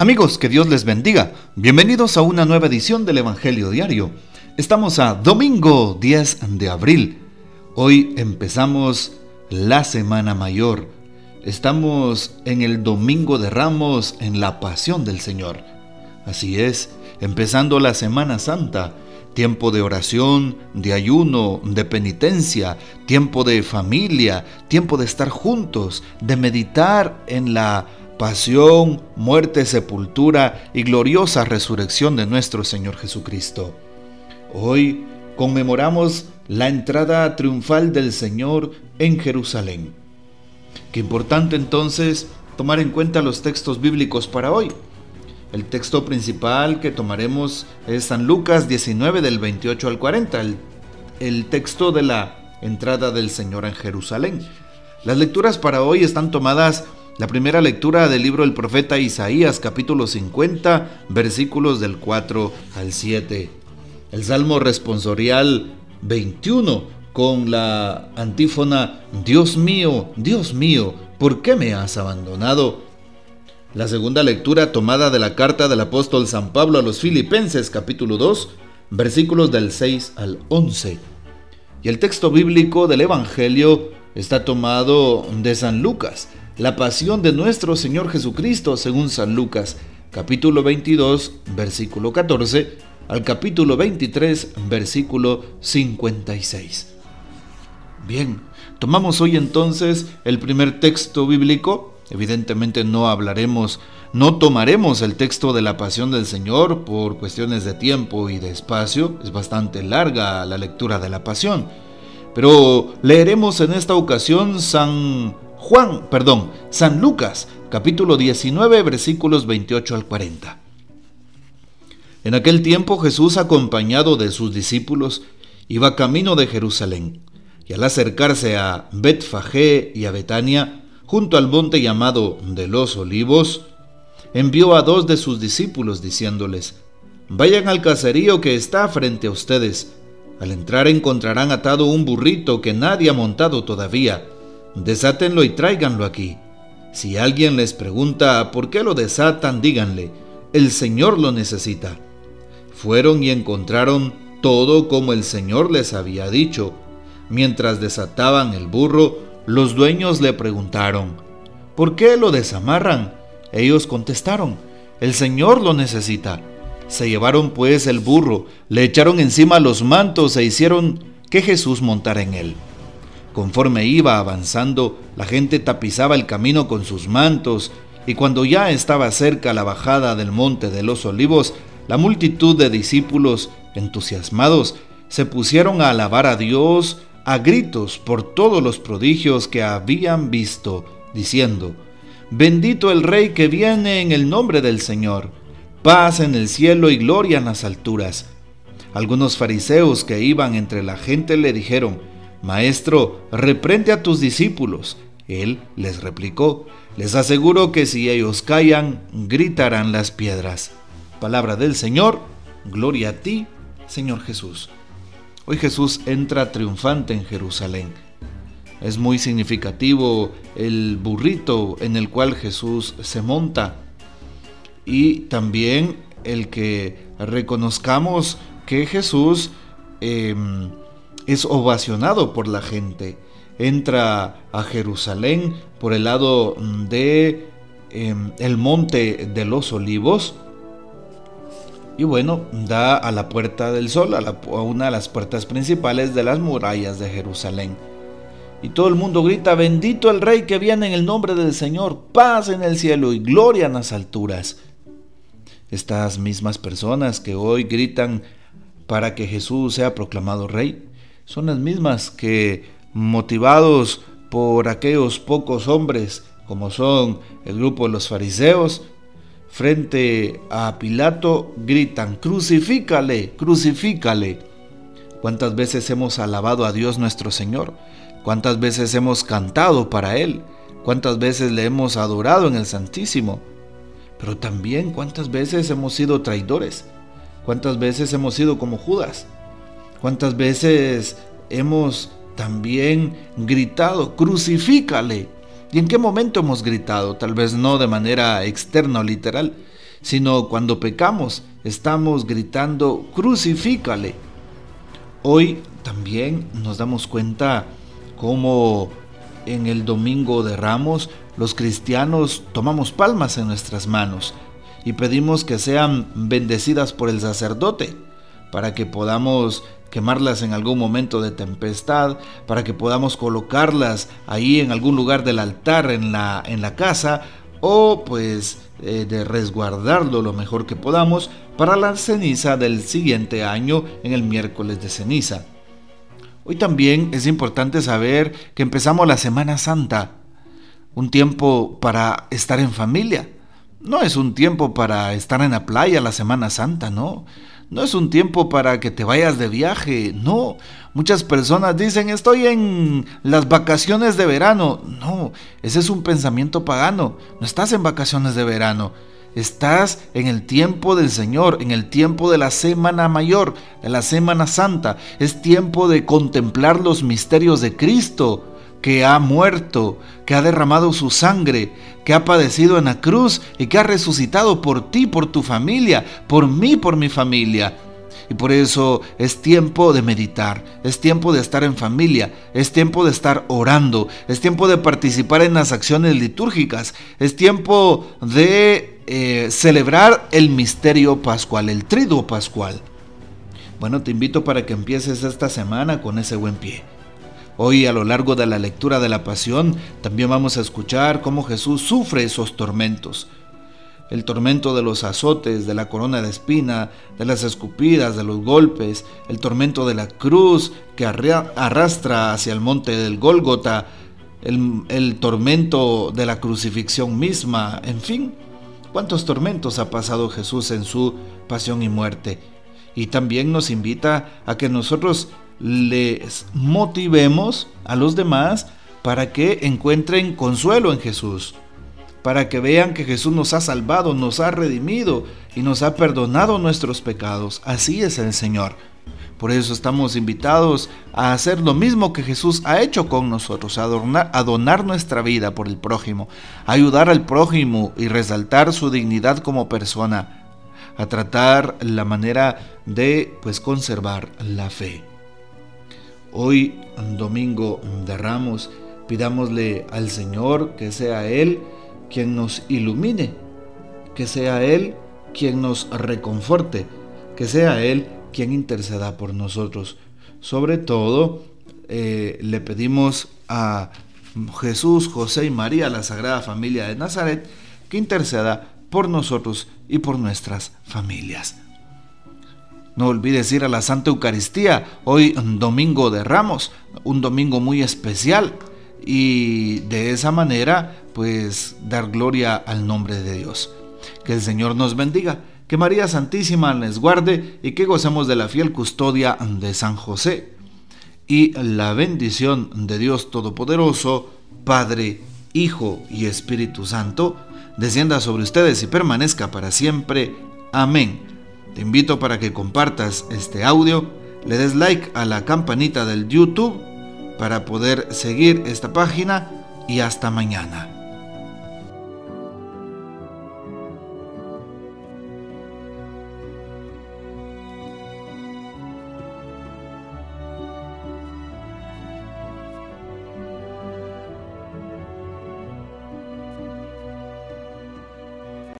Amigos, que Dios les bendiga. Bienvenidos a una nueva edición del Evangelio Diario. Estamos a domingo 10 de abril. Hoy empezamos la Semana Mayor. Estamos en el Domingo de Ramos en la Pasión del Señor. Así es, empezando la Semana Santa, tiempo de oración, de ayuno, de penitencia, tiempo de familia, tiempo de estar juntos, de meditar en la pasión, muerte, sepultura y gloriosa resurrección de nuestro Señor Jesucristo. Hoy conmemoramos la entrada triunfal del Señor en Jerusalén. Qué importante entonces tomar en cuenta los textos bíblicos para hoy. El texto principal que tomaremos es San Lucas 19 del 28 al 40, el, el texto de la entrada del Señor en Jerusalén. Las lecturas para hoy están tomadas la primera lectura del libro del profeta Isaías capítulo 50 versículos del 4 al 7. El Salmo responsorial 21 con la antífona Dios mío, Dios mío, ¿por qué me has abandonado? La segunda lectura tomada de la carta del apóstol San Pablo a los Filipenses capítulo 2 versículos del 6 al 11. Y el texto bíblico del Evangelio está tomado de San Lucas la pasión de nuestro Señor Jesucristo según San Lucas, capítulo 22, versículo 14, al capítulo 23, versículo 56. Bien, tomamos hoy entonces el primer texto bíblico. Evidentemente no hablaremos, no tomaremos el texto de la pasión del Señor por cuestiones de tiempo y de espacio. Es bastante larga la lectura de la pasión. Pero leeremos en esta ocasión San Juan, perdón, San Lucas, capítulo 19, versículos 28 al 40. En aquel tiempo Jesús, acompañado de sus discípulos, iba camino de Jerusalén, y al acercarse a Betfagé y a Betania, junto al monte llamado de los olivos, envió a dos de sus discípulos diciéndoles, Vayan al caserío que está frente a ustedes. Al entrar encontrarán atado un burrito que nadie ha montado todavía desátenlo y tráiganlo aquí. Si alguien les pregunta por qué lo desatan, díganle, el Señor lo necesita. Fueron y encontraron todo como el Señor les había dicho. Mientras desataban el burro, los dueños le preguntaron, ¿por qué lo desamarran? Ellos contestaron, el Señor lo necesita. Se llevaron pues el burro, le echaron encima los mantos e hicieron que Jesús montara en él. Conforme iba avanzando, la gente tapizaba el camino con sus mantos, y cuando ya estaba cerca la bajada del monte de los olivos, la multitud de discípulos, entusiasmados, se pusieron a alabar a Dios a gritos por todos los prodigios que habían visto, diciendo, Bendito el Rey que viene en el nombre del Señor, paz en el cielo y gloria en las alturas. Algunos fariseos que iban entre la gente le dijeron, Maestro, reprende a tus discípulos. Él les replicó, les aseguro que si ellos callan, gritarán las piedras. Palabra del Señor, gloria a ti, Señor Jesús. Hoy Jesús entra triunfante en Jerusalén. Es muy significativo el burrito en el cual Jesús se monta y también el que reconozcamos que Jesús em, es ovacionado por la gente. Entra a Jerusalén por el lado de em, el monte de los olivos y bueno, da a la puerta del sol, a, a una de las puertas principales de las murallas de Jerusalén. Y todo el mundo grita, bendito el rey que viene en el nombre del Señor, paz en el cielo y gloria en las alturas. Estas mismas personas que hoy gritan para que Jesús sea proclamado rey, son las mismas que, motivados por aquellos pocos hombres, como son el grupo de los fariseos, frente a Pilato gritan, crucifícale, crucifícale. ¿Cuántas veces hemos alabado a Dios nuestro Señor? ¿Cuántas veces hemos cantado para Él? ¿Cuántas veces le hemos adorado en el Santísimo? Pero también cuántas veces hemos sido traidores. ¿Cuántas veces hemos sido como Judas? ¿Cuántas veces hemos también gritado, crucifícale? ¿Y en qué momento hemos gritado? Tal vez no de manera externa o literal, sino cuando pecamos estamos gritando, crucifícale. Hoy también nos damos cuenta cómo en el domingo de Ramos los cristianos tomamos palmas en nuestras manos y pedimos que sean bendecidas por el sacerdote para que podamos quemarlas en algún momento de tempestad, para que podamos colocarlas ahí en algún lugar del altar en la, en la casa o pues eh, de resguardarlo lo mejor que podamos para la ceniza del siguiente año en el miércoles de ceniza. Hoy también es importante saber que empezamos la Semana Santa, un tiempo para estar en familia. No es un tiempo para estar en la playa la Semana Santa, no. No es un tiempo para que te vayas de viaje, no. Muchas personas dicen estoy en las vacaciones de verano. No, ese es un pensamiento pagano. No estás en vacaciones de verano. Estás en el tiempo del Señor, en el tiempo de la Semana Mayor, de la Semana Santa. Es tiempo de contemplar los misterios de Cristo, que ha muerto, que ha derramado su sangre, que ha padecido en la cruz y que ha resucitado por ti, por tu familia, por mí, por mi familia. Y por eso es tiempo de meditar, es tiempo de estar en familia, es tiempo de estar orando, es tiempo de participar en las acciones litúrgicas, es tiempo de eh, celebrar el misterio pascual, el triduo pascual. Bueno, te invito para que empieces esta semana con ese buen pie. Hoy a lo largo de la lectura de la pasión también vamos a escuchar cómo Jesús sufre esos tormentos. El tormento de los azotes, de la corona de espina, de las escupidas, de los golpes, el tormento de la cruz que arrastra hacia el monte del Gólgota, el, el tormento de la crucifixión misma, en fin, cuántos tormentos ha pasado Jesús en su pasión y muerte. Y también nos invita a que nosotros les motivemos a los demás para que encuentren consuelo en Jesús, para que vean que Jesús nos ha salvado, nos ha redimido y nos ha perdonado nuestros pecados. Así es el Señor. Por eso estamos invitados a hacer lo mismo que Jesús ha hecho con nosotros, a, donar nuestra vida por el prójimo, a ayudar al prójimo y resaltar su dignidad como persona, a tratar la manera de pues conservar la fe. Hoy, domingo de Ramos, pidámosle al Señor que sea Él quien nos ilumine, que sea Él quien nos reconforte, que sea Él quien interceda por nosotros. Sobre todo, eh, le pedimos a Jesús, José y María, la Sagrada Familia de Nazaret, que interceda por nosotros y por nuestras familias. No olvides ir a la Santa Eucaristía, hoy domingo de Ramos, un domingo muy especial. Y de esa manera, pues dar gloria al nombre de Dios. Que el Señor nos bendiga, que María Santísima les guarde y que gocemos de la fiel custodia de San José. Y la bendición de Dios Todopoderoso, Padre, Hijo y Espíritu Santo, descienda sobre ustedes y permanezca para siempre. Amén. Te invito para que compartas este audio, le des like a la campanita del YouTube para poder seguir esta página y hasta mañana.